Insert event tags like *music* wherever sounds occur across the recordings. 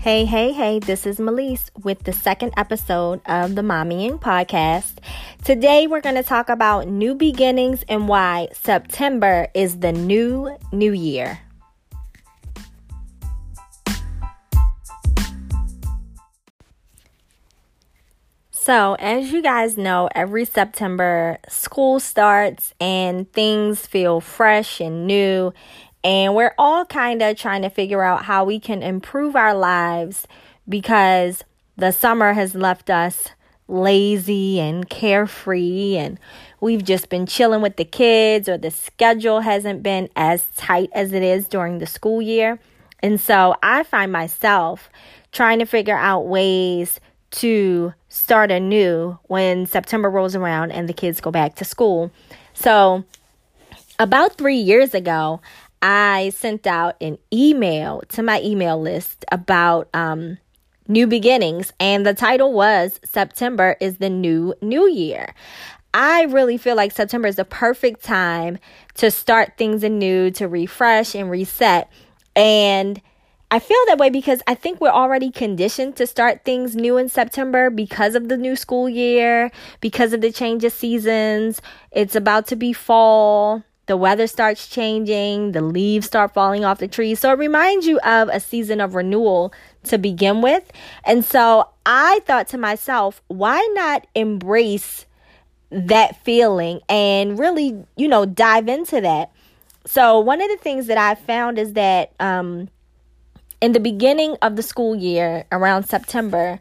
Hey, hey, hey, this is Melise with the second episode of the Mommying Podcast. Today we're going to talk about new beginnings and why September is the new new year. So, as you guys know, every September school starts and things feel fresh and new and we're all kind of trying to figure out how we can improve our lives because the summer has left us lazy and carefree and we've just been chilling with the kids or the schedule hasn't been as tight as it is during the school year. And so I find myself trying to figure out ways to start anew when September rolls around and the kids go back to school. So about 3 years ago, I sent out an email to my email list about um, new beginnings, and the title was September is the New New Year. I really feel like September is the perfect time to start things anew, to refresh and reset. And I feel that way because I think we're already conditioned to start things new in September because of the new school year, because of the change of seasons. It's about to be fall the weather starts changing, the leaves start falling off the trees. So it reminds you of a season of renewal to begin with. And so I thought to myself, why not embrace that feeling and really, you know, dive into that? So one of the things that I found is that um, in the beginning of the school year, around September,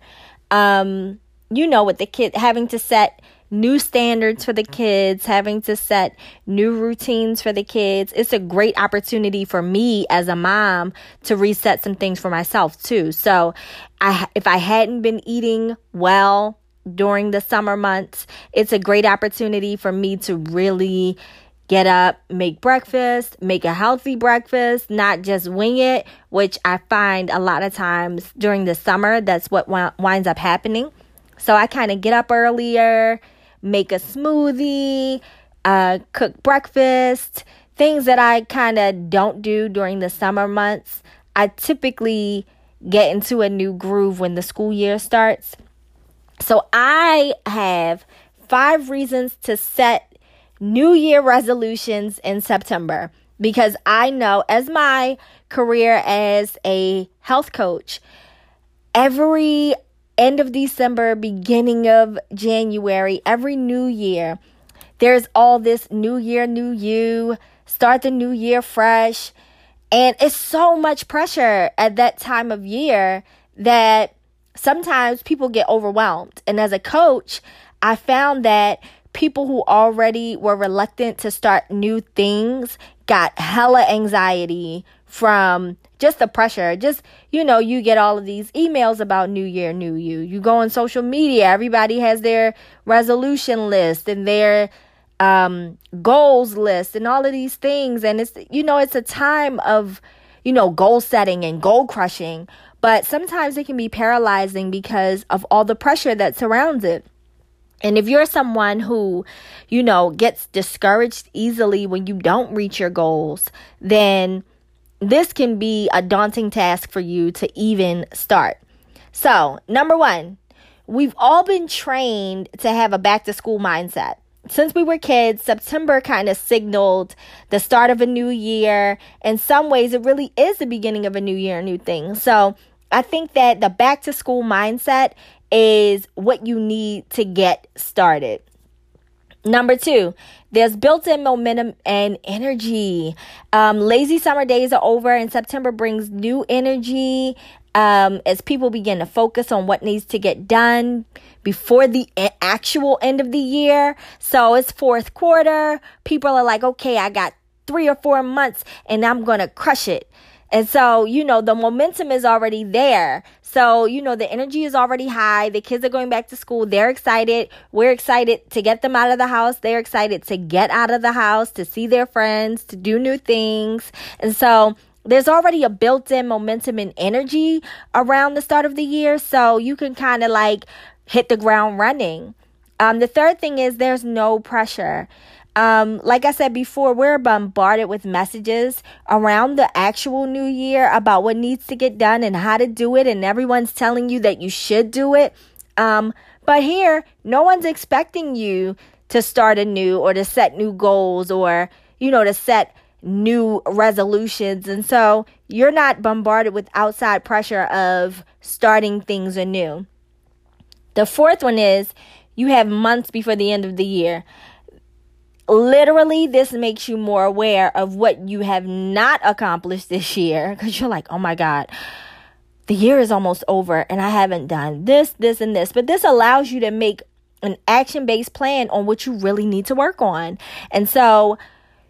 um, you know, with the kid having to set new standards for the kids, having to set new routines for the kids. It's a great opportunity for me as a mom to reset some things for myself too. So, I if I hadn't been eating well during the summer months, it's a great opportunity for me to really get up, make breakfast, make a healthy breakfast, not just wing it, which I find a lot of times during the summer that's what winds up happening. So I kind of get up earlier, make a smoothie, uh, cook breakfast, things that I kind of don't do during the summer months. I typically get into a new groove when the school year starts. So I have five reasons to set New Year resolutions in September because I know as my career as a health coach, every end of December, beginning of January, every new year, there's all this new year, new you, start the new year fresh. And it's so much pressure at that time of year that sometimes people get overwhelmed. And as a coach, I found that people who already were reluctant to start new things got hella anxiety from just the pressure. Just, you know, you get all of these emails about New Year, New You. You go on social media, everybody has their resolution list and their um, goals list and all of these things. And it's, you know, it's a time of, you know, goal setting and goal crushing. But sometimes it can be paralyzing because of all the pressure that surrounds it. And if you're someone who, you know, gets discouraged easily when you don't reach your goals, then this can be a daunting task for you to even start. So, number one, we've all been trained to have a back to school mindset. Since we were kids, September kind of signaled the start of a new year. In some ways, it really is the beginning of a new year, a new thing. So, I think that the back to school mindset is what you need to get started. Number two, there's built in momentum and energy. Um, lazy summer days are over, and September brings new energy um, as people begin to focus on what needs to get done before the actual end of the year. So it's fourth quarter. People are like, okay, I got three or four months and I'm going to crush it. And so, you know, the momentum is already there. So, you know, the energy is already high. The kids are going back to school. They're excited. We're excited to get them out of the house. They're excited to get out of the house, to see their friends, to do new things. And so, there's already a built in momentum and energy around the start of the year. So, you can kind of like hit the ground running. Um, the third thing is there's no pressure. Um, like I said before, we're bombarded with messages around the actual new year about what needs to get done and how to do it, and everyone's telling you that you should do it. Um, but here, no one's expecting you to start anew or to set new goals or, you know, to set new resolutions. And so you're not bombarded with outside pressure of starting things anew. The fourth one is you have months before the end of the year. Literally, this makes you more aware of what you have not accomplished this year because you're like, oh my God, the year is almost over and I haven't done this, this, and this. But this allows you to make an action based plan on what you really need to work on. And so,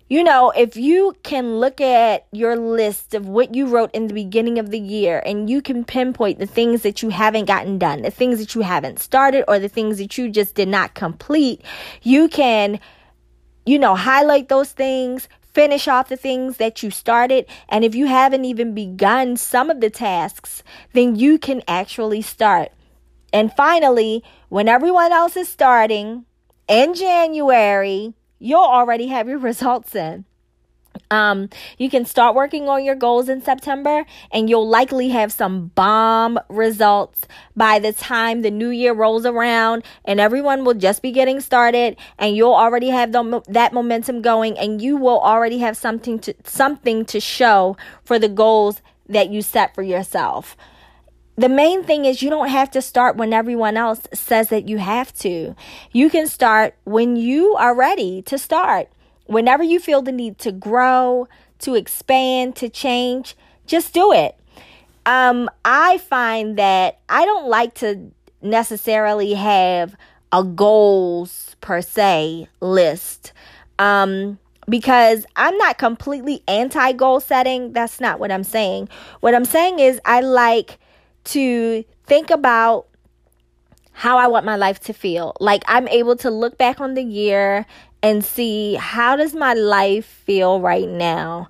you know, if you can look at your list of what you wrote in the beginning of the year and you can pinpoint the things that you haven't gotten done, the things that you haven't started, or the things that you just did not complete, you can, you know, highlight those things, finish off the things that you started. And if you haven't even begun some of the tasks, then you can actually start. And finally, when everyone else is starting in January, you'll already have your *laughs* results in. Um, you can start working on your goals in September and you'll likely have some bomb results by the time the new year rolls around and everyone will just be getting started and you'll already have the, that momentum going and you will already have something to something to show for the goals that you set for yourself. The main thing is you don't have to start when everyone else says that you have to. You can start when you are ready to start. Whenever you feel the need to grow, to expand, to change, just do it. Um, I find that I don't like to necessarily have a goals per se list. Um, because I'm not completely anti goal setting. That's not what I'm saying. What I'm saying is I like to think about how I want my life to feel. Like I'm able to look back on the year and see how does my life feel right now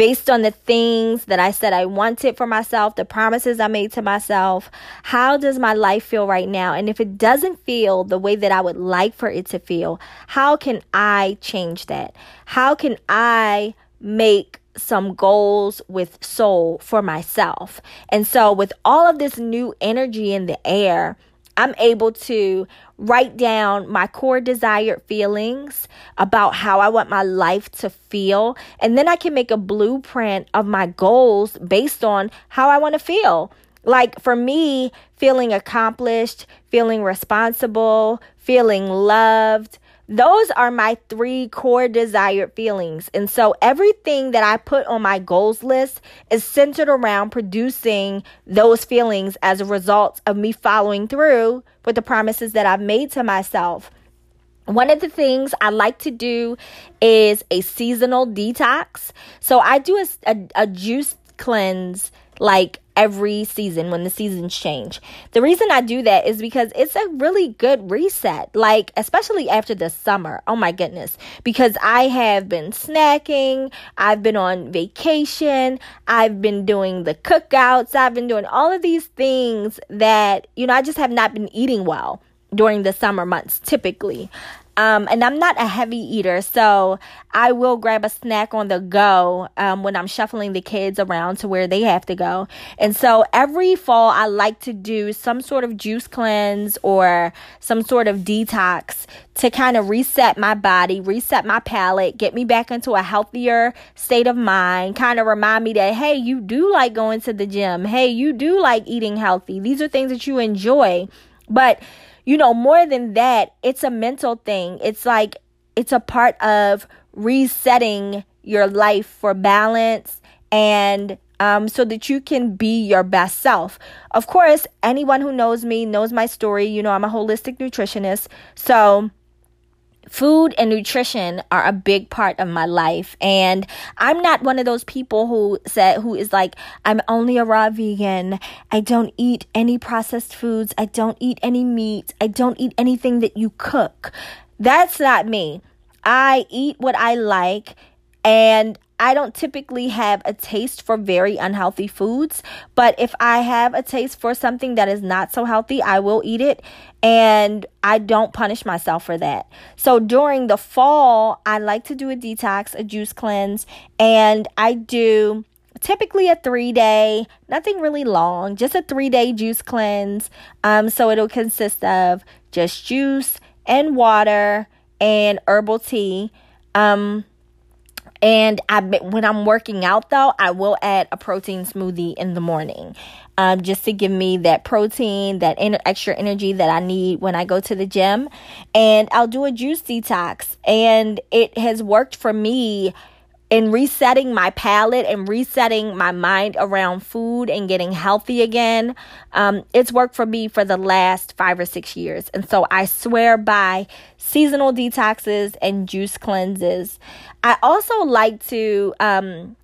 based on the things that I said I wanted for myself, the promises I made to myself. How does my life feel right now? And if it doesn't feel the way that I would like for it to feel, how can I change that? How can I make some goals with soul for myself? And so, with all of this new energy in the air, I'm able to write down my core desired feelings about how I want my life to feel. And then I can make a blueprint of my goals based on how I want to feel. Like for me, feeling accomplished, feeling responsible, feeling loved, those are my three core desired feelings. And so everything that I put on my goals list is centered around producing those feelings as a result of me following through with the promises that I've made to myself. One of the things I like to do is a seasonal detox. So I do a, a, a juice cleanse like every season when the seasons change. The reason I do that is because it's a really good reset, like, especially after the summer. Oh my goodness. Because I have been snacking, I've been on vacation, I've been doing the cookouts, I've been doing all of these things that, you know, I just have not been eating well during the summer months typically. Um, and I'm not a heavy eater, so I will grab a snack on the go um, when I'm shuffling the kids around to where they have to go. And so every fall, I like to do some sort of juice cleanse or some sort of detox to kind of reset my body, reset my palate, get me back into a healthier state of mind, kind of remind me that, hey, you do like going to the gym. Hey, you do like eating healthy. These are things that you enjoy. But you know, more than that, it's a mental thing. It's like it's a part of resetting your life for balance and um, so that you can be your best self. Of course, anyone who knows me knows my story. You know, I'm a holistic nutritionist. So, food and nutrition are a big part of my life and i'm not one of those people who said who is like i'm only a raw vegan. I don't eat any processed foods. I don't eat any meat i don't eat anything that you cook. That's not me. I eat what i like and I don't typically have a taste for very unhealthy foods, but if I have a taste for something that is not so healthy, I will eat it and I don't punish myself for that. So during the fall, I like to do a detox, a juice cleanse, and I do typically a three day, nothing really long, just a three day juice cleanse. Um, so it'll consist of just juice and water and herbal tea. Um, and I when I'm working out though, I will add a protein smoothie in the morning, um, just to give me that protein, that extra energy that I need when I go to the gym. And I'll do a juice detox, and it has worked for me in resetting my palate and resetting my mind around food and getting healthy again, um, it's worked for me for the last five or six years. And so I swear by seasonal detoxes and juice cleanses. I also like to um,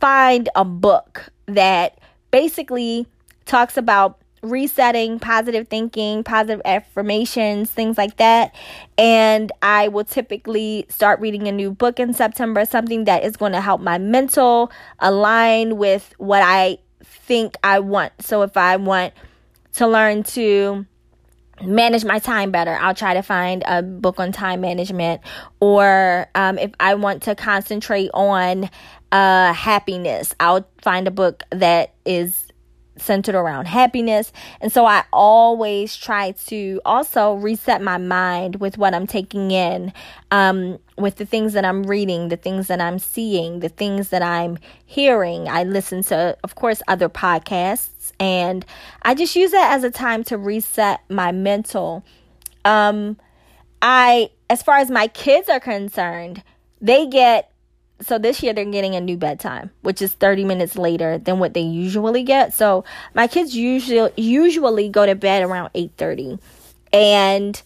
find a book that basically talks about resetting, positive thinking, positive affirmations, things like that. And I will typically start reading a new book in September, something that is going to help my mental align with what I think I want. So if I want to learn to manage my time better i'll try to find a book on time management or um, if i want to concentrate on uh, happiness i'll find a book that is centered around happiness. And so I always try to also reset my mind with what I'm taking in, um, with the things that I'm reading, the things that I'm seeing, the things that I'm hearing. I listen to, of course, other podcasts, and I just use that as a time to reset my mental. Um, I, as far as my kids are concerned, they get so this year they're getting a new bedtime, which is 30 minutes later than what they usually get. So my kids usually usually go to bed around 8:30. And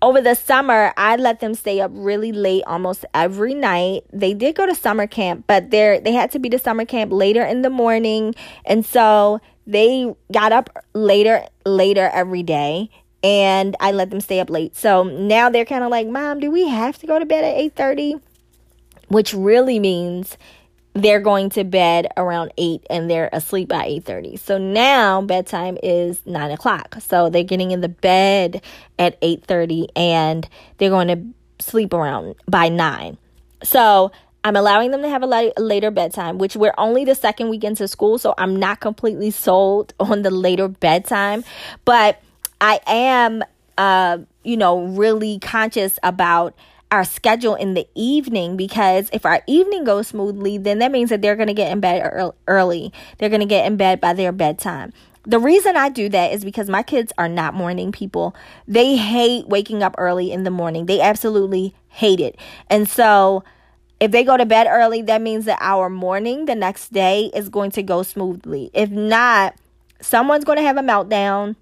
over the summer, I let them stay up really late almost every night. They did go to summer camp, but they they had to be to summer camp later in the morning, and so they got up later later every day and I let them stay up late. So now they're kind of like, "Mom, do we have to go to bed at 8:30?" Which really means they're going to bed around 8 and they're asleep by 8.30 so now bedtime is 9 o'clock. So they're getting in the bed at 8.30 and they're going to sleep around by 9 so i'm allowing them to have a later bedtime which we're only the second week into school so i'm not completely sold *laughs* on the later bedtime. But i am uh, you know really conscious about our schedule in the evening because if our evening goes smoothly, then that means that they're going to get in bed early. They're going to get in bed by their bedtime. The reason I do that is because my kids are not morning people. They hate waking up early in the morning. They absolutely hate it. And so if they go to bed early, that means that our morning the next day is going to go smoothly. If not, someone's going to have a meltdown.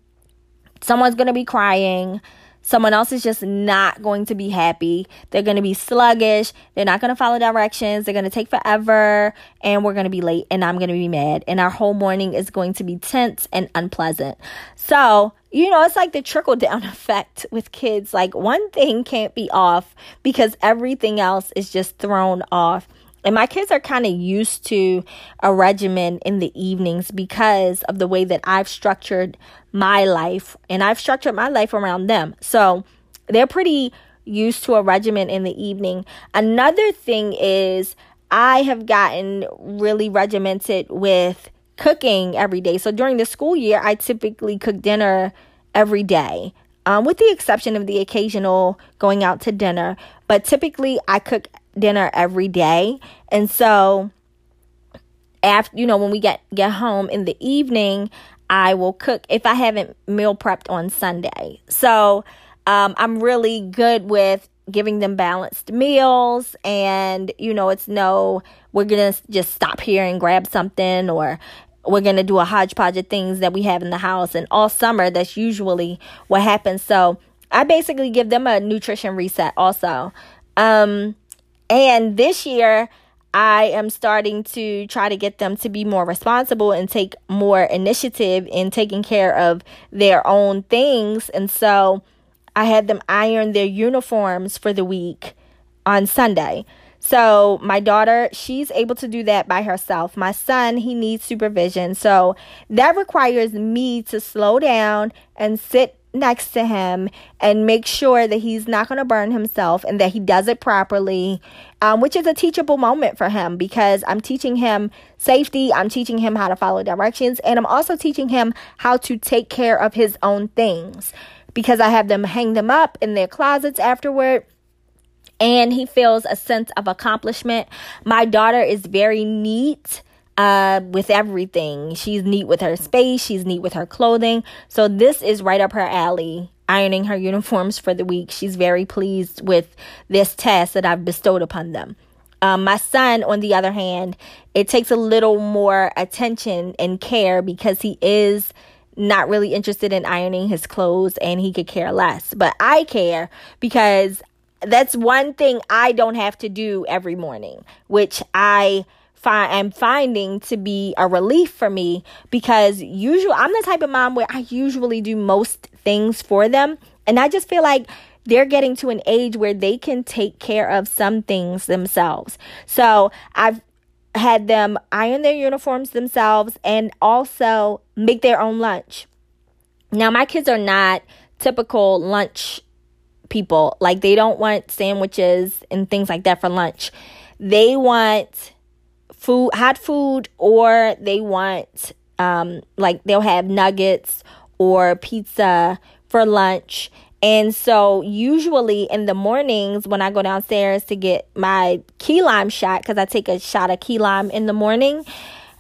Someone's going to be crying Someone else is just not going to be happy. They're going to be sluggish. They're not going to follow directions. They're going to take forever. And we're going to be late. And I'm going to be mad. And our whole morning is going to be tense and unpleasant. So, you know, it's like the trickle down *laughs* effect with kids. Like one thing can't be off because everything else is just thrown off. And my kids are kind of used to a regimen in the evenings because of the way that I've structured my life and I've structured my life around them. So they're pretty used to a regimen in the evening. Another thing is I have gotten really regimented with cooking every day. So during the school year, I typically cook dinner every day. Um, with the exception of the occasional going out to dinner. But typically, I cook dinner every day. And so after you know when we get get home in the evening, I will cook if I haven't meal prepped on Sunday. So um, I'm really good with giving them balanced meals and you know it's no we're gonna just stop here and grab something or we're gonna do a hodgepodge of things that we have in the house and all summer that's usually what happens so i basically give them a nutrition reset also um and this year, I am starting to try to get them to be more responsible and take more initiative in taking care of their own things. And so I had them iron their uniforms for the week on Sunday. So, my daughter, she's able to do that by herself. My son, he needs supervision. So, that requires me to slow down and sit next to him and make sure that he's not going to burn himself and that he does it properly, um, which is a teachable moment for him because I'm teaching him safety, I'm teaching him how to follow directions, and I'm also teaching him how to take care of his own things because I have them hang them up in their closets afterward. And he feels a sense of accomplishment. My daughter is very neat uh, with everything. She's neat with her space, she's neat with her clothing. So, this is right up her alley. Ironing her uniforms for the week. She's very pleased with this task that I've bestowed upon them. Um, my son, on the other hand, it takes a little more attention and care because he is not really interested in ironing his clothes and he could care less. But I care because that's one thing I don't have to do every morning, which I am finding to be a relief for me because usually I'm the type of mom where I usually do most things for them and I just feel like they're getting to an age where they can take care of some things themselves. So I've had them iron their uniforms themselves and also make their own lunch. Now, my kids are not typical lunch people. Like, they don't want sandwiches and things like that for lunch. They want food, hot food, or they want, um, like, they'll have nuggets or pizza for lunch. And so, usually in the mornings, when I go downstairs to get my key lime shot, because I take a shot of key lime in the morning,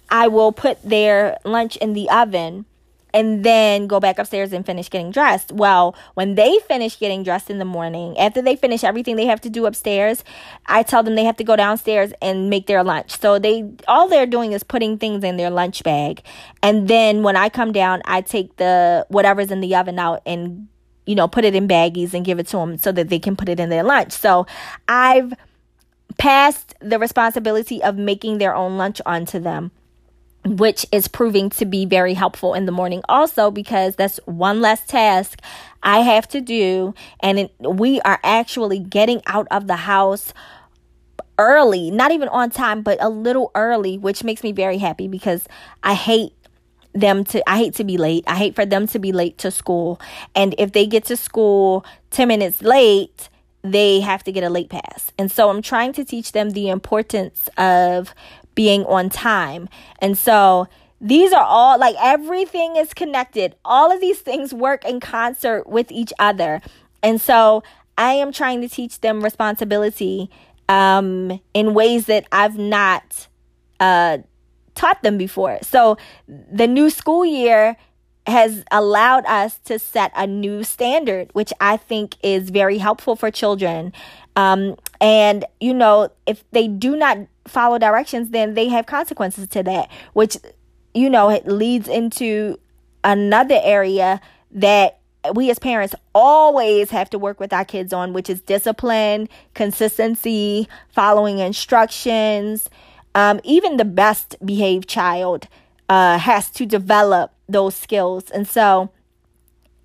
I will put their lunch in the oven and then go back upstairs and finish getting dressed. Well, when they finish getting dressed in the morning, after they finish everything they have to do upstairs, I tell them they have to go downstairs and make their lunch. So they all they're doing is putting things in their lunch bag. And then when I come down, I take the whatever's in the oven out and you know, put it in baggies and give it to them so that they can put it in their lunch. So, I've passed the responsibility of making their own lunch onto them which is proving to be very helpful in the morning also because that's one less task I have to do and it, we are actually getting out of the house early not even on time but a little early which makes me very happy because I hate them to I hate to be late. I hate for them to be late to school. And if they get to school 10 minutes late, they have to get a late pass. And so I'm trying to teach them the importance of being on time. And so these are all like everything is connected. All of these things work in concert with each other. And so I am trying to teach them responsibility um, in ways that I've not uh, taught them before. So the new school year has allowed us to set a new standard, which I think is very helpful for children. Um, and, you know, if they do not follow directions, then they have consequences to that, which, you know, it leads into another area that we as parents always have to work with our kids on, which is discipline, consistency, following instructions. Um, even the best behaved child uh, has to develop those skills. And so,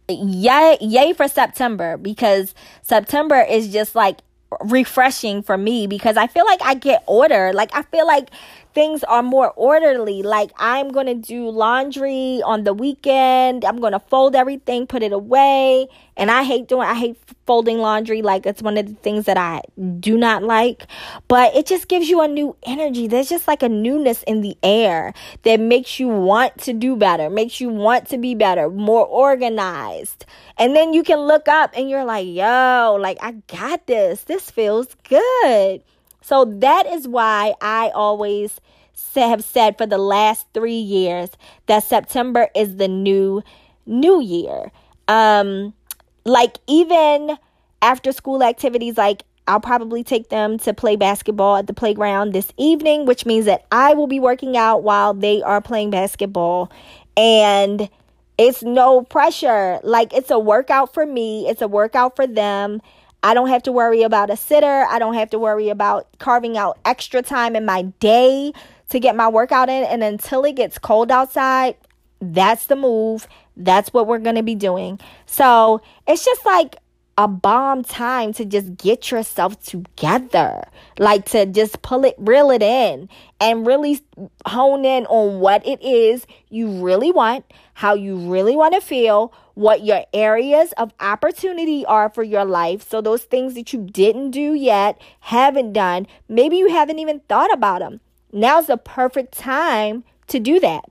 yay, yay for September because September is just like refreshing for me because I feel like I get order. Like I feel like things are more orderly. Like I'm going to do laundry on the weekend. I'm going to fold everything, put it away. And I hate doing I hate folding laundry. Like it's one of the things that I do not like, but it just gives you a new energy. There's just like a newness in the air that makes you want to do better, makes you want to be better, more organized. And then you can look up and you're like, "Yo, like I got this. This feels good." So that is why I always have said for the last three years that September is the new new year. Um, like even after school activities, like I'll probably take them to play basketball at the playground this evening, which means that I will be working out while they are playing basketball. And it's no pressure. Like it's a workout for me, it's a workout for them. I don't have to worry about a sitter. I don't have to worry about carving out extra time in my day to get my workout in. And until it gets cold outside, that's the move. That's what we're going to be doing. So it's just like a bomb time to just get yourself together. Like to just pull it, reel it in, and really hone in on what it is you really want, how you really want to feel, what your areas of opportunity are for your life. So, those things that you didn't do yet, haven't done, maybe you haven't even thought about them. Now's the perfect time to do that.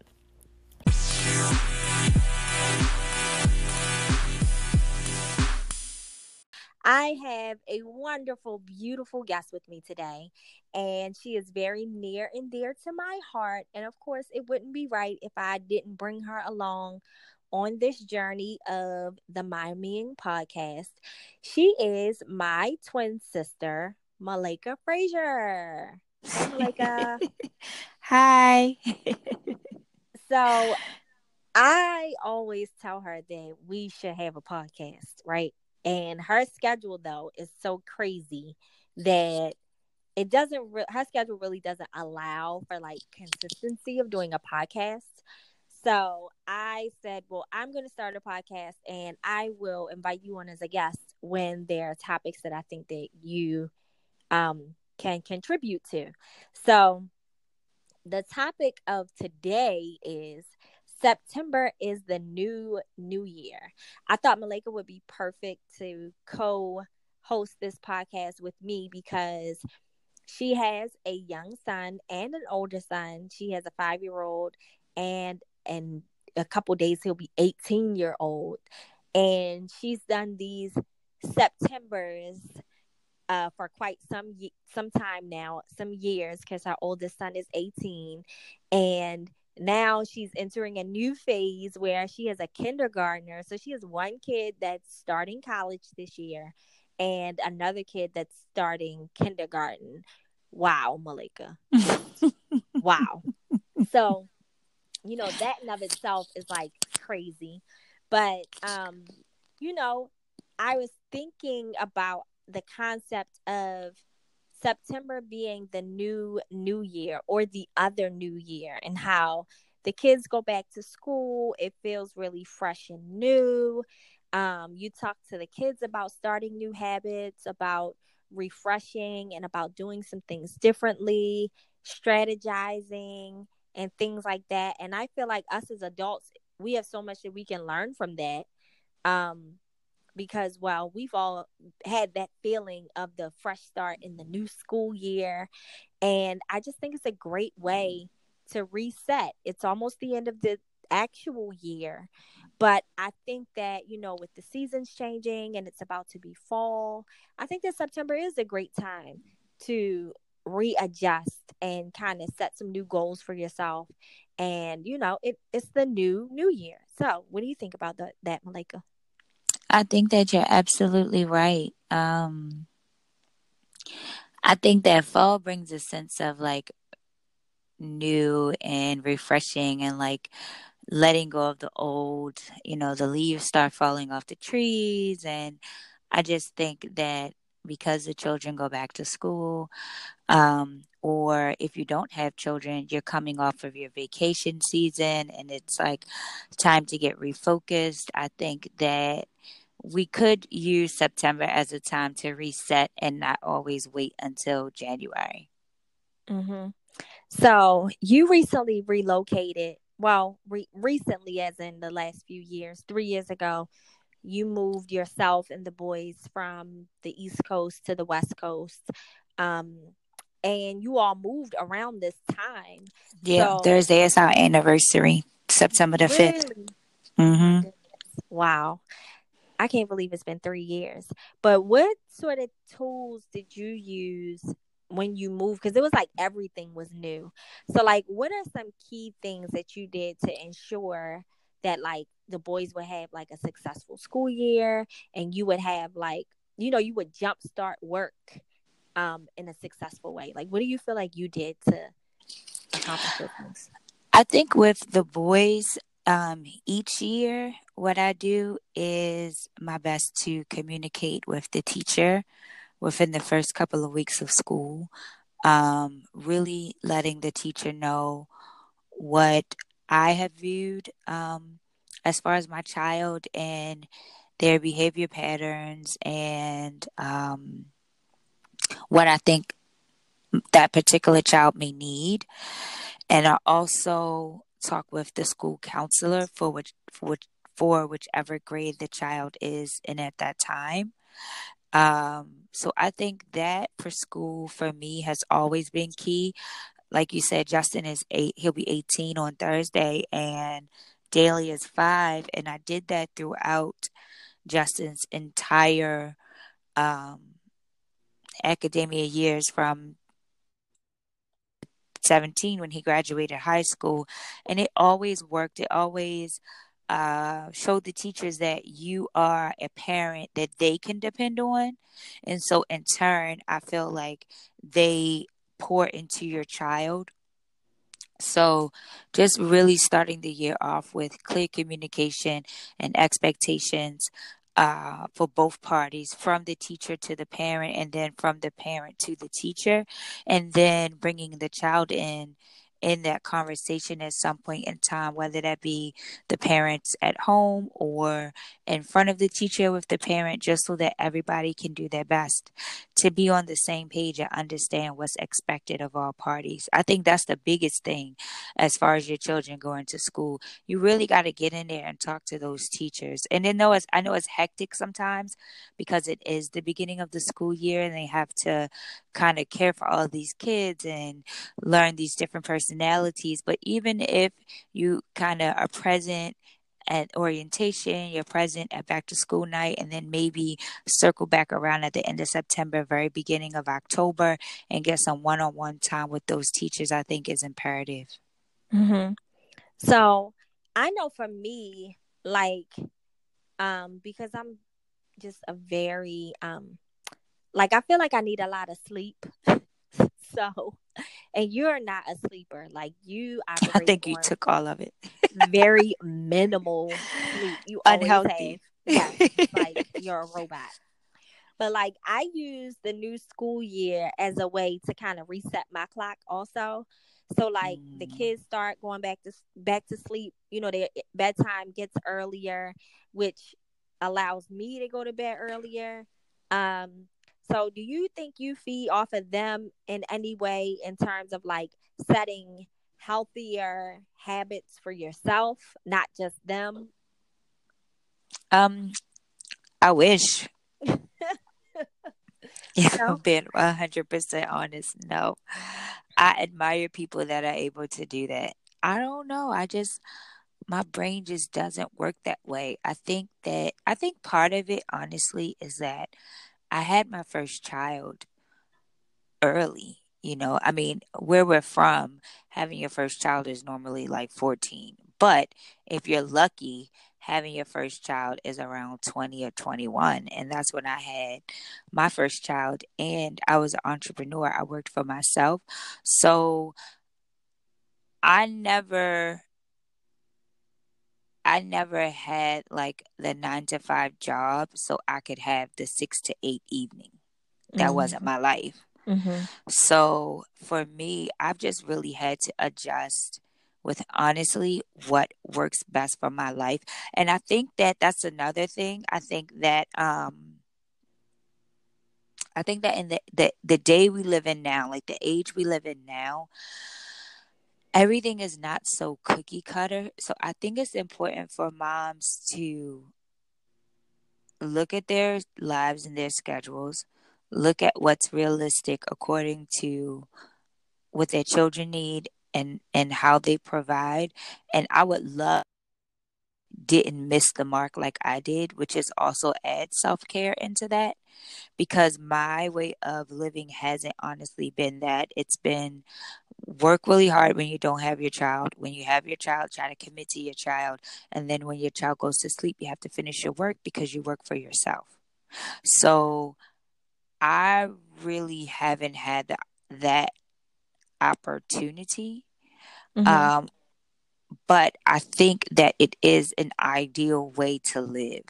I have a wonderful, beautiful guest with me today, and she is very near and dear to my heart. And of course, it wouldn't be right if I didn't bring her along on this journey of the My podcast. She is my twin sister, Malika Frazier. Malika. *laughs* Hi. so I always tell her that we should have a podcast, right? And her schedule though is so crazy that it doesn't re- her schedule really doesn't allow for like consistency of doing a podcast. So I said, well, I'm going to start a podcast and I will invite you on as a guest when there are topics that I think that you um, can contribute to. So the topic of today is September is the new new year. I thought Malika would be perfect to co-host this podcast with me because she has a young son and an older son. She has a 5-year-old and and a couple days he'll be 18 year old and she's done these Septembers uh, for quite some some time now, some years, because her oldest son is 18, and now she's entering a new phase where she has a kindergartner. So she has one kid that's starting college this year and another kid that's starting kindergarten. Wow, Malika. *laughs* wow. So, you know, that in of itself is like crazy. But um, you know, I was thinking about the concept of September being the new new year or the other new year and how the kids go back to school, it feels really fresh and new. Um, you talk to the kids about starting new habits, about refreshing and about doing some things differently, strategizing and things like that. And I feel like us as adults, we have so much that we can learn from that. Um, because while we've all had that feeling of the fresh start in the new school year and i just think it's a great way to reset it's almost the end of the actual year but i think that you know with the seasons changing and it's about to be fall i think that september is a great time to readjust and kind of set some new goals for yourself and you know it, it's the new new year so what do you think about the, that malika I think that you're absolutely right. Um, I think that fall brings a sense of like new and refreshing and like letting go of the old. You know, the leaves start falling off the trees. And I just think that because the children go back to school, um, or if you don't have children, you're coming off of your vacation season and it's like time to get refocused. I think that we could use September as a time to reset and not always wait until January. Mm-hmm. So you recently relocated. Well, re- recently, as in the last few years, three years ago, you moved yourself and the boys from the East Coast to the West Coast. Um, and you all moved around this time. Yeah, so, Thursday is our anniversary, September the really? 5th. Mm-hmm. Wow. I can't believe it's been three years. But what sort of tools did you use when you moved? Because it was like everything was new. So, like, what are some key things that you did to ensure that, like, the boys would have like a successful school year and you would have, like, you know, you would jumpstart work um, in a successful way? Like, what do you feel like you did to accomplish those things? I think with the boys, um, each year, what I do is my best to communicate with the teacher within the first couple of weeks of school, um, really letting the teacher know what I have viewed um, as far as my child and their behavior patterns and um, what I think that particular child may need. And I also talk with the school counselor for which for which for whichever grade the child is in at that time. Um, so I think that for school for me has always been key. Like you said, Justin is eight, he'll be 18 on Thursday, and Daly is five. And I did that throughout Justin's entire um, academia years from 17 when he graduated high school. And it always worked. It always uh, showed the teachers that you are a parent that they can depend on. And so, in turn, I feel like they pour into your child. So, just really starting the year off with clear communication and expectations uh, for both parties from the teacher to the parent, and then from the parent to the teacher, and then bringing the child in in that conversation at some point in time, whether that be the parents at home or in front of the teacher with the parent, just so that everybody can do their best to be on the same page and understand what's expected of all parties. I think that's the biggest thing as far as your children going to school. You really got to get in there and talk to those teachers. And then know it's, I know it's hectic sometimes because it is the beginning of the school year and they have to kind of care for all these kids and learn these different personalities. But even if you kind of are present at orientation, you're present at back to school night, and then maybe circle back around at the end of September, very beginning of October, and get some one on one time with those teachers, I think is imperative. Mm-hmm. So I know for me, like, um, because I'm just a very um like I feel like I need a lot of sleep. *laughs* so, and you're not a sleeper. Like you, *laughs* I think you took all of it. very *laughs* minimal sleep. You unhealthy. Have, yes, like you're a robot. But like I use the new school year as a way to kind of reset my clock also. So like mm. the kids start going back to back to sleep. You know, their bedtime gets earlier, which allows me to go to bed earlier. Um, so, do you think you feed off of them in any way in terms of like setting healthier habits for yourself, not just them? Um, I wish. *laughs* *laughs* yeah, no. being one hundred percent honest, no. I admire people that are able to do that. I don't know. I just my brain just doesn't work that way. I think that I think part of it honestly is that I had my first child early. You know, I mean, where we're from, having your first child is normally like 14. But if you're lucky, having your first child is around 20 or 21. And that's when I had my first child. And I was an entrepreneur, I worked for myself. So I never I never had like the nine to five job so I could have the six to eight evening. That mm-hmm. wasn't my life. Mm-hmm. So for me, I've just really had to adjust with honestly what works best for my life. And I think that that's another thing. I think that, um, I think that in the, the, the day we live in now, like the age we live in now, everything is not so cookie cutter. So I think it's important for moms to look at their lives and their schedules, look at what's realistic according to what their children need and and how they provide and I would love didn't miss the mark like I did, which is also add self care into that because my way of living hasn't honestly been that. It's been work really hard when you don't have your child. When you have your child, try to commit to your child. And then when your child goes to sleep, you have to finish your work because you work for yourself. So I really haven't had the, that opportunity. Mm-hmm. Um, but I think that it is an ideal way to live.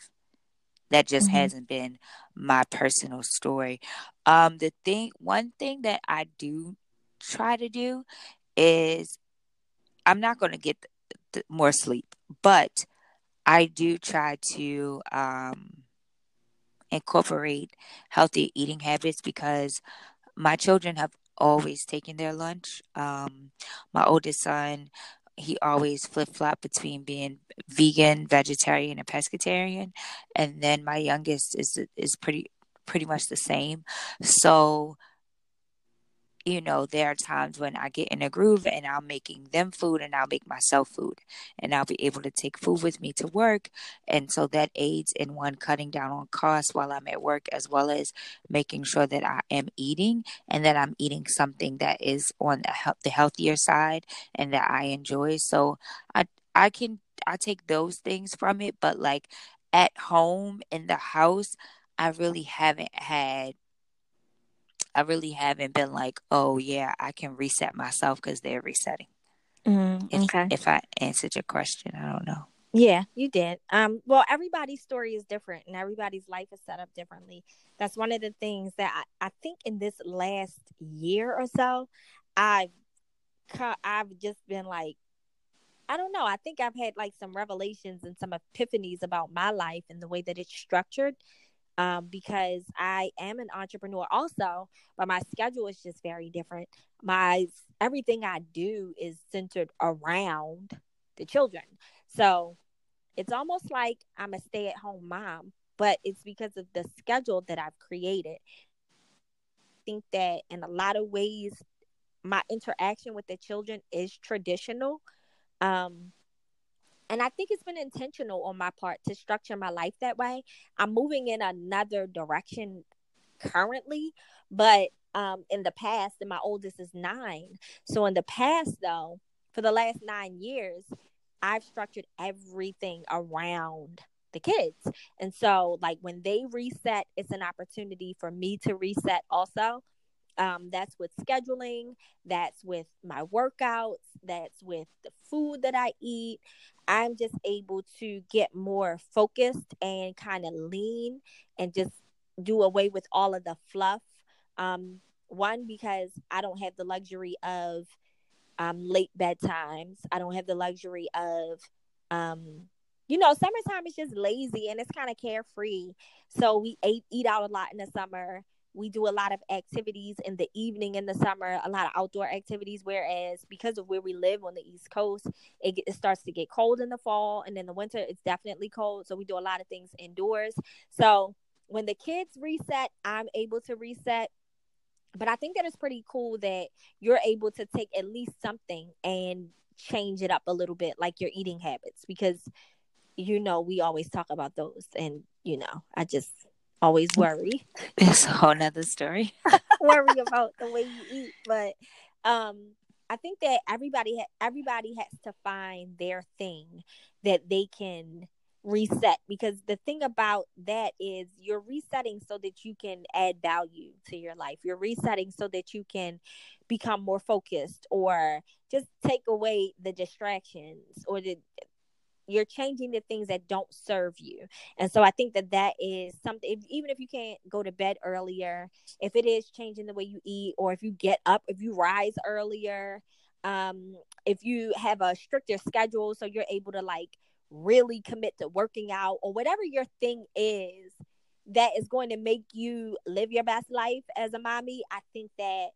That just mm-hmm. hasn't been my personal story. Um, the thing, one thing that I do try to do is I'm not going to get the, the more sleep, but I do try to um, incorporate healthy eating habits because my children have always taken their lunch. Um, my oldest son, he always flip flop between being vegan, vegetarian, and pescatarian, and then my youngest is is pretty pretty much the same. So you know, there are times when I get in a groove and I'm making them food and I'll make myself food and I'll be able to take food with me to work. And so that aids in one cutting down on costs while I'm at work, as well as making sure that I am eating and that I'm eating something that is on the, the healthier side and that I enjoy. So I, I can, I take those things from it, but like at home in the house, I really haven't had I really haven't been like, oh yeah, I can reset myself because they're resetting. Mm, if, okay. If I answered your question, I don't know. Yeah, you did. Um, well, everybody's story is different, and everybody's life is set up differently. That's one of the things that I, I think in this last year or so, I've I've just been like, I don't know. I think I've had like some revelations and some epiphanies about my life and the way that it's structured um, because I am an entrepreneur also, but my schedule is just very different. My everything I do is centered around the children. So it's almost like I'm a stay at home mom, but it's because of the schedule that I've created. I think that in a lot of ways, my interaction with the children is traditional. Um, and I think it's been intentional on my part to structure my life that way. I'm moving in another direction currently, but um, in the past, and my oldest is nine. So in the past, though, for the last nine years, I've structured everything around the kids. And so, like, when they reset, it's an opportunity for me to reset also. Um, that's with scheduling, that's with my workouts, that's with the food that I eat. I'm just able to get more focused and kind of lean and just do away with all of the fluff. Um, one, because I don't have the luxury of um, late bedtimes. I don't have the luxury of, um, you know, summertime is just lazy and it's kind of carefree. So we eat, eat out a lot in the summer we do a lot of activities in the evening in the summer a lot of outdoor activities whereas because of where we live on the east coast it, it, starts to get cold in the fall and in the winter it's definitely cold so we do a lot of things indoors. So when the kids reset i'm able to reset but i think that it's pretty cool that you're able to take at least something and change it up a little bit like your eating habits because you know we always talk about those and you know i just always worry. *laughs* It's a whole nother story. *laughs* worry about the way you eat, but um, I think that everybody ha- everybody has to find their thing that they can reset because the thing about that is you're resetting so that you can add value to your life. You're resetting so that you can become more focused or just take away the distractions or the you're changing the things that don't serve you. And so i think that that is something if, even if you can't go to bed earlier if it is changing the way you eat or if you get up if you rise earlier um if you have a stricter schedule so you're able to like really commit to working out or whatever your thing is that is going to make you live your best life as a mommy i think that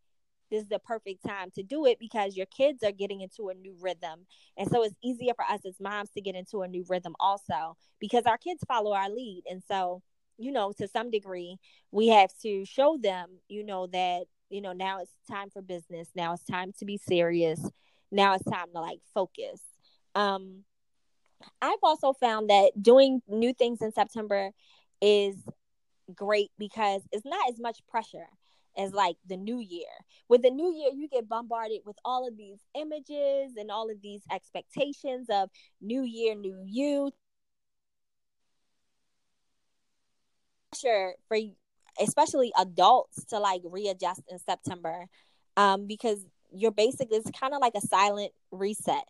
this is the perfect time to do it because your kids are getting into a new rhythm. And so it's easier for us as moms to get into a new rhythm also because our kids follow our lead. And so, you know, to some degree, we have to show them, you know, that, you know, now it's time for business. Now it's time to be serious. Now it's time to like focus. Um, I've also found that doing new things in September is great because it's not as much pressure as like the new year. With the new year, you get bombarded with all of these images and all of these expectations of new year, new you. Sure, for especially adults to like readjust in September, um, because you're basically it's kind of like a silent reset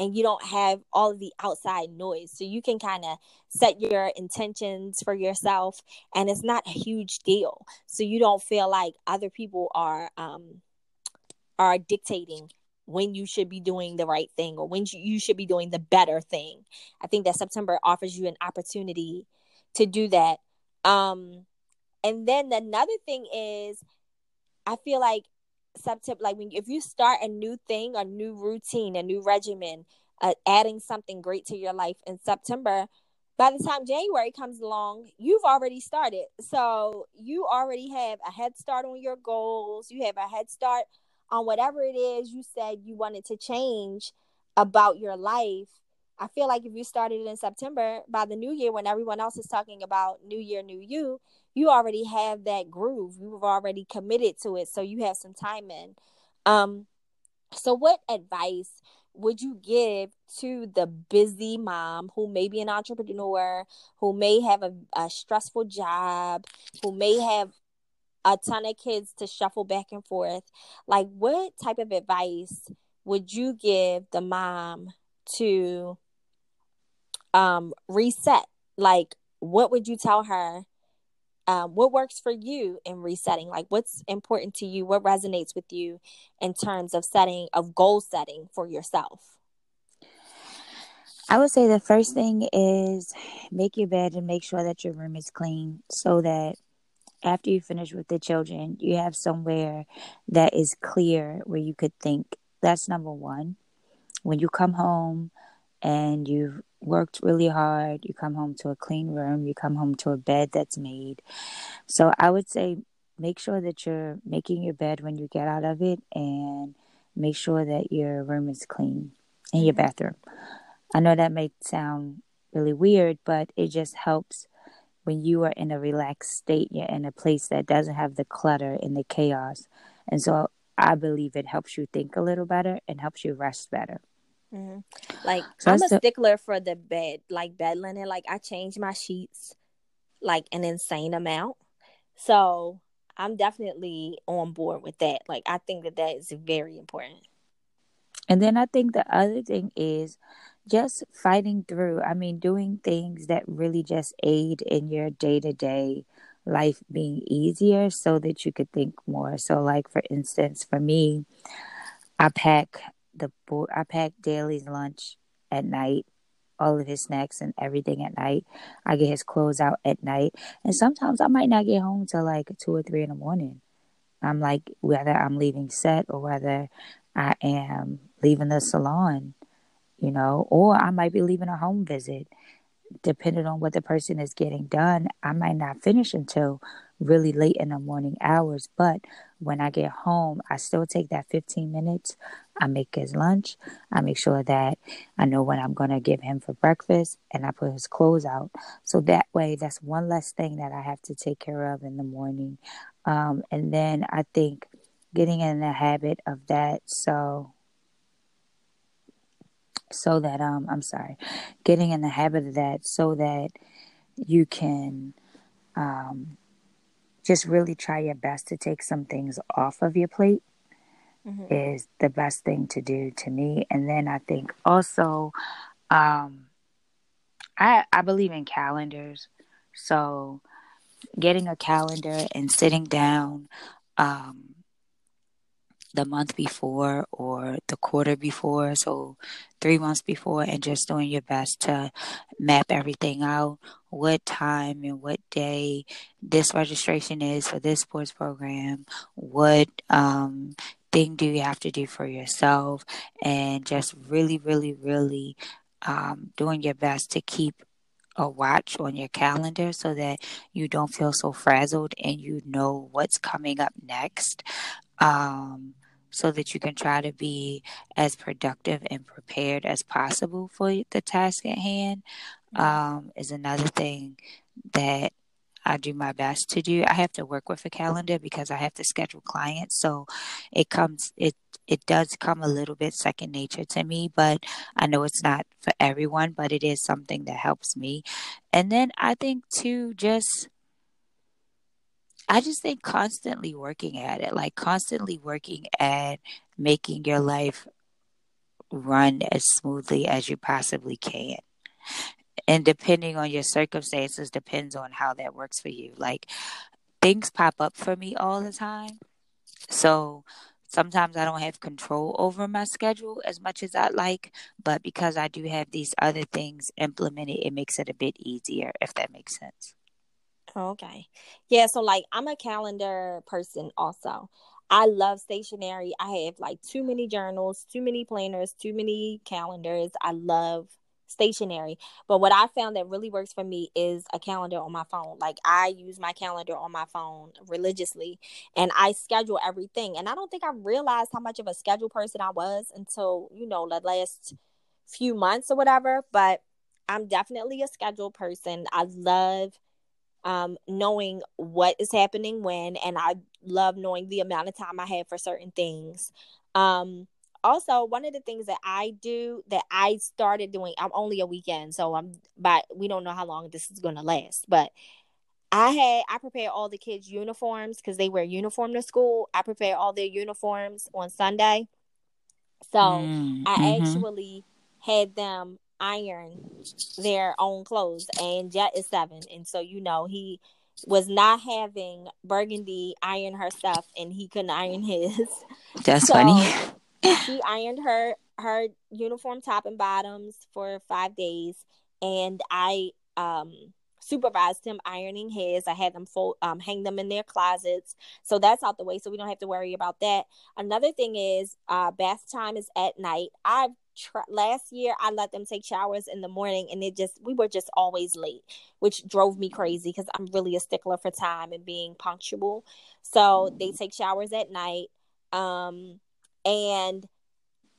and you don't have all of the outside noise. So you can kind of set your intentions for yourself and it's not a huge deal. So you don't feel like other people are um are dictating when you should be doing the right thing or when you should be doing the better thing. I think that September offers you an opportunity to do that. Um, and then another thing is, I feel like September, like when if you start a new thing, a new routine, a new regimen, uh, adding something great to your life in September, by the time January comes along, you've already started. So you already have a head start on your goals. You have a head start on whatever it is you said you wanted to change about your life. I feel like if you started in September, by the new year, when everyone else is talking about new year, new you, you already have that groove. You've already committed to it. So you have some time in. Um, so, what advice would you give to the busy mom who may be an entrepreneur, who may have a, a stressful job, who may have a ton of kids to shuffle back and forth? Like, what type of advice would you give the mom to um, reset? Like, what would you tell her? Um, what works for you in resetting? Like, what's important to you? What resonates with you in terms of setting, of goal setting for yourself? I would say the first thing is make your bed and make sure that your room is clean so that after you finish with the children, you have somewhere that is clear where you could think. That's number one. When you come home and you've worked really hard, you come home to a clean room, you come home to a bed that's made. So I would say make sure that you're making your bed when you get out of it and make sure that your room is clean in your bathroom. I know that may sound really weird, but it just helps when you are in a relaxed state, you're in a place that doesn't have the clutter and the chaos. And so I believe it helps you think a little better and helps you rest better. Mm-hmm. Like so I'm a stickler for the bed, like bed linen. Like I change my sheets like an insane amount. So I'm definitely on board with that. Like I think that that is very important. And then I think the other thing is just fighting through. I mean, doing things that really just aid in your day to day life being easier so that you could think more. So, like for instance, for me, I pack the I pack Daly's lunch at night, all of his snacks and everything at night. I get his clothes out at night, and sometimes I might not get home till like two or three in the morning. I'm like whether I'm leaving set or whether I am leaving the salon you know, or I might be leaving a home visit. Depending on what the person is getting done, I might not finish until really late in the morning hours. But when I get home, I still take that 15 minutes. I make his lunch. I make sure that I know what I'm going to give him for breakfast and I put his clothes out. So that way, that's one less thing that I have to take care of in the morning. Um, and then I think getting in the habit of that. So so that um I'm sorry, getting in the habit of that so that you can um just really try your best to take some things off of your plate mm-hmm. is the best thing to do to me. And then I think also um I I believe in calendars. So getting a calendar and sitting down um the month before or the quarter before, so three months before, and just doing your best to map everything out what time and what day this registration is for this sports program, what um, thing do you have to do for yourself, and just really, really, really um, doing your best to keep a watch on your calendar so that you don't feel so frazzled and you know what's coming up next. Um, so that you can try to be as productive and prepared as possible for the task at hand mm-hmm. um, is another thing that I do my best to do. I have to work with a calendar because I have to schedule clients, so it comes it it does come a little bit second nature to me, but I know it's not for everyone, but it is something that helps me. And then I think too just I just think constantly working at it, like constantly working at making your life run as smoothly as you possibly can. And depending on your circumstances, depends on how that works for you. Like things pop up for me all the time. So sometimes I don't have control over my schedule as much as I'd like, but because I do have these other things implemented, it makes it a bit easier, if that makes sense. Okay. Yeah, so like I'm a calendar person also. I love stationery. I have like too many journals, too many planners, too many calendars. I love stationery. But what I found that really works for me is a calendar on my phone. Like I use my calendar on my phone religiously and I schedule everything. And I don't think I realized how much of a schedule person I was until, you know, the last few months or whatever. But I'm definitely a schedule person. I love um, knowing what is happening when, and I love knowing the amount of time I have for certain things. Um, also, one of the things that I do that I started doing, I'm only a weekend, so I'm, but we don't know how long this is going to last, but I had I prepare all the kids' uniforms because they wear uniform to school. I prepare all their uniforms on Sunday. So mm, I mm-hmm. actually had them iron their own clothes and Jet is seven and so you know he was not having Burgundy iron her stuff and he couldn't iron his. That's *laughs* so funny. She ironed her her uniform top and bottoms for five days and I um supervised him ironing his. I had them fold, um, hang them in their closets, so that's out the way. So we don't have to worry about that. Another thing is, uh, bath time is at night. I've last year I let them take showers in the morning and it just we were just always late, which drove me crazy because I'm really a stickler for time and being punctual. So they take showers at night. Um and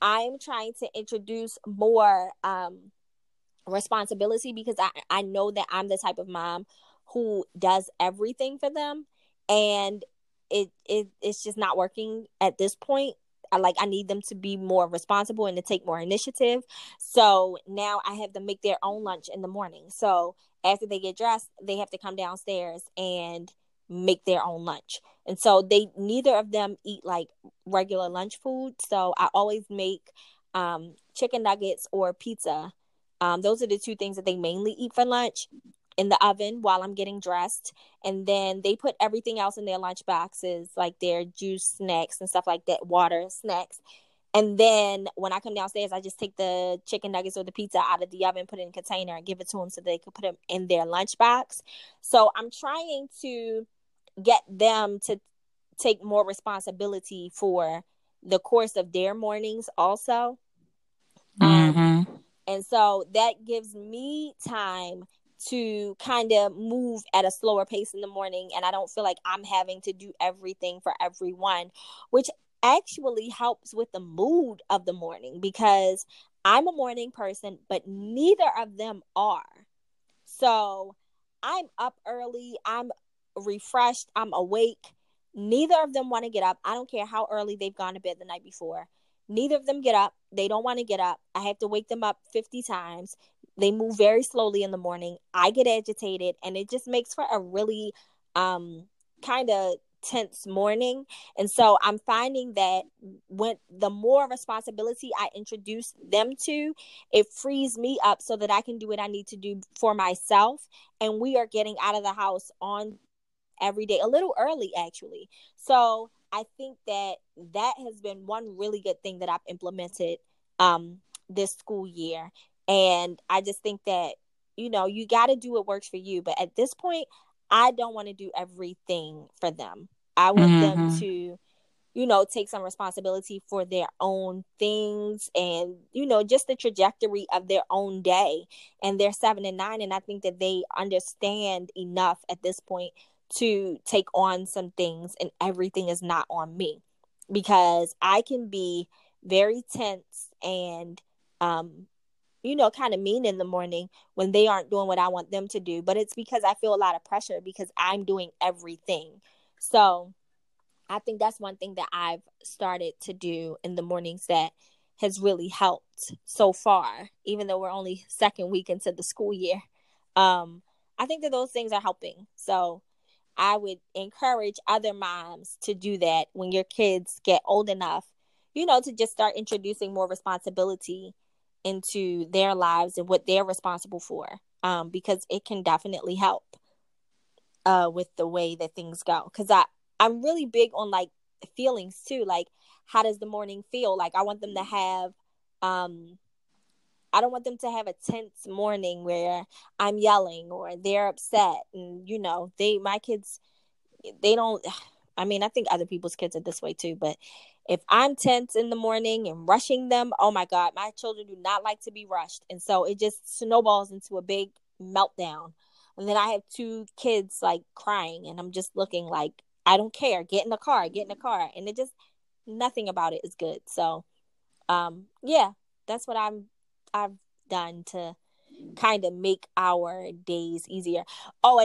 I'm trying to introduce more um responsibility because I I know that I'm the type of mom who does everything for them and it, it it's just not working at this point I like I need them to be more responsible and to take more initiative. So now I have them make their own lunch in the morning. So after they get dressed, they have to come downstairs and make their own lunch. And so they neither of them eat like regular lunch food. So I always make um, chicken nuggets or pizza. Um, those are the two things that they mainly eat for lunch in the oven while I'm getting dressed. And then they put everything else in their lunch boxes, like their juice snacks and stuff like that, water snacks. And then when I come downstairs, I just take the chicken nuggets or the pizza out of the oven, put it in a container, and give it to them so they could put them in their lunch box. So I'm trying to get them to take more responsibility for the course of their mornings, also. Um, mm-hmm. Um, and so that gives me time to kind of move at a slower pace in the morning and I don't feel like I'm having to do everything for everyone, which actually helps with the mood of the morning because I'm a morning person, but neither of them are. So I'm up early, I'm refreshed, I'm awake. Neither of them want to get up. I don't care how early they've gone to bed the night before. Neither of them get up. They don't want to get up. I have to wake them up 50 times. They move very slowly in the morning. I get agitated and it just makes for a really um kind of tense morning. And so I'm finding that when the more responsibility I introduce them to, it frees me up so that I can do what I need to do for myself. And we are getting out of the house on every day, a little early actually. So I think that that has been one really good thing that I've implemented um, this school year and I just think that, you know, you got to do what works for you. But at this point, I don't want to do everything for them. I want mm-hmm. them to, you know, take some responsibility for their own things and, you know, just the trajectory of their own day. And they're seven and nine. And I think that they understand enough at this point to take on some things and everything is not on me because I can be very tense and um you know, kind of mean in the morning when they aren't doing what I want them to do. But it's because I feel a lot of pressure because I'm doing everything. So I think that's one thing that I've started to do in the mornings that has really helped so far, even though we're only second week into the school year. Um, I think that those things are helping. So I would encourage other moms to do that when your kids get old enough, you know, to just start introducing more responsibility into their lives and what they're responsible for um, because it can definitely help uh, with the way that things go because i i'm really big on like feelings too like how does the morning feel? Like I want them to have um I don't want them to have a tense morning where I'm yelling or they're upset and you know, they my kids they don't *sighs* I mean, I think other people's kids are this way too, but if I'm tense in the morning and rushing them, oh my God, my children do not like to be rushed. And so it just snowballs into a big meltdown. And then I have two kids like crying, and I'm just looking like, I don't care. Get in the car, get in the car. And it just, nothing about it is good. So, um, yeah, that's what I'm, I've done to kind of make our days easier. Oh,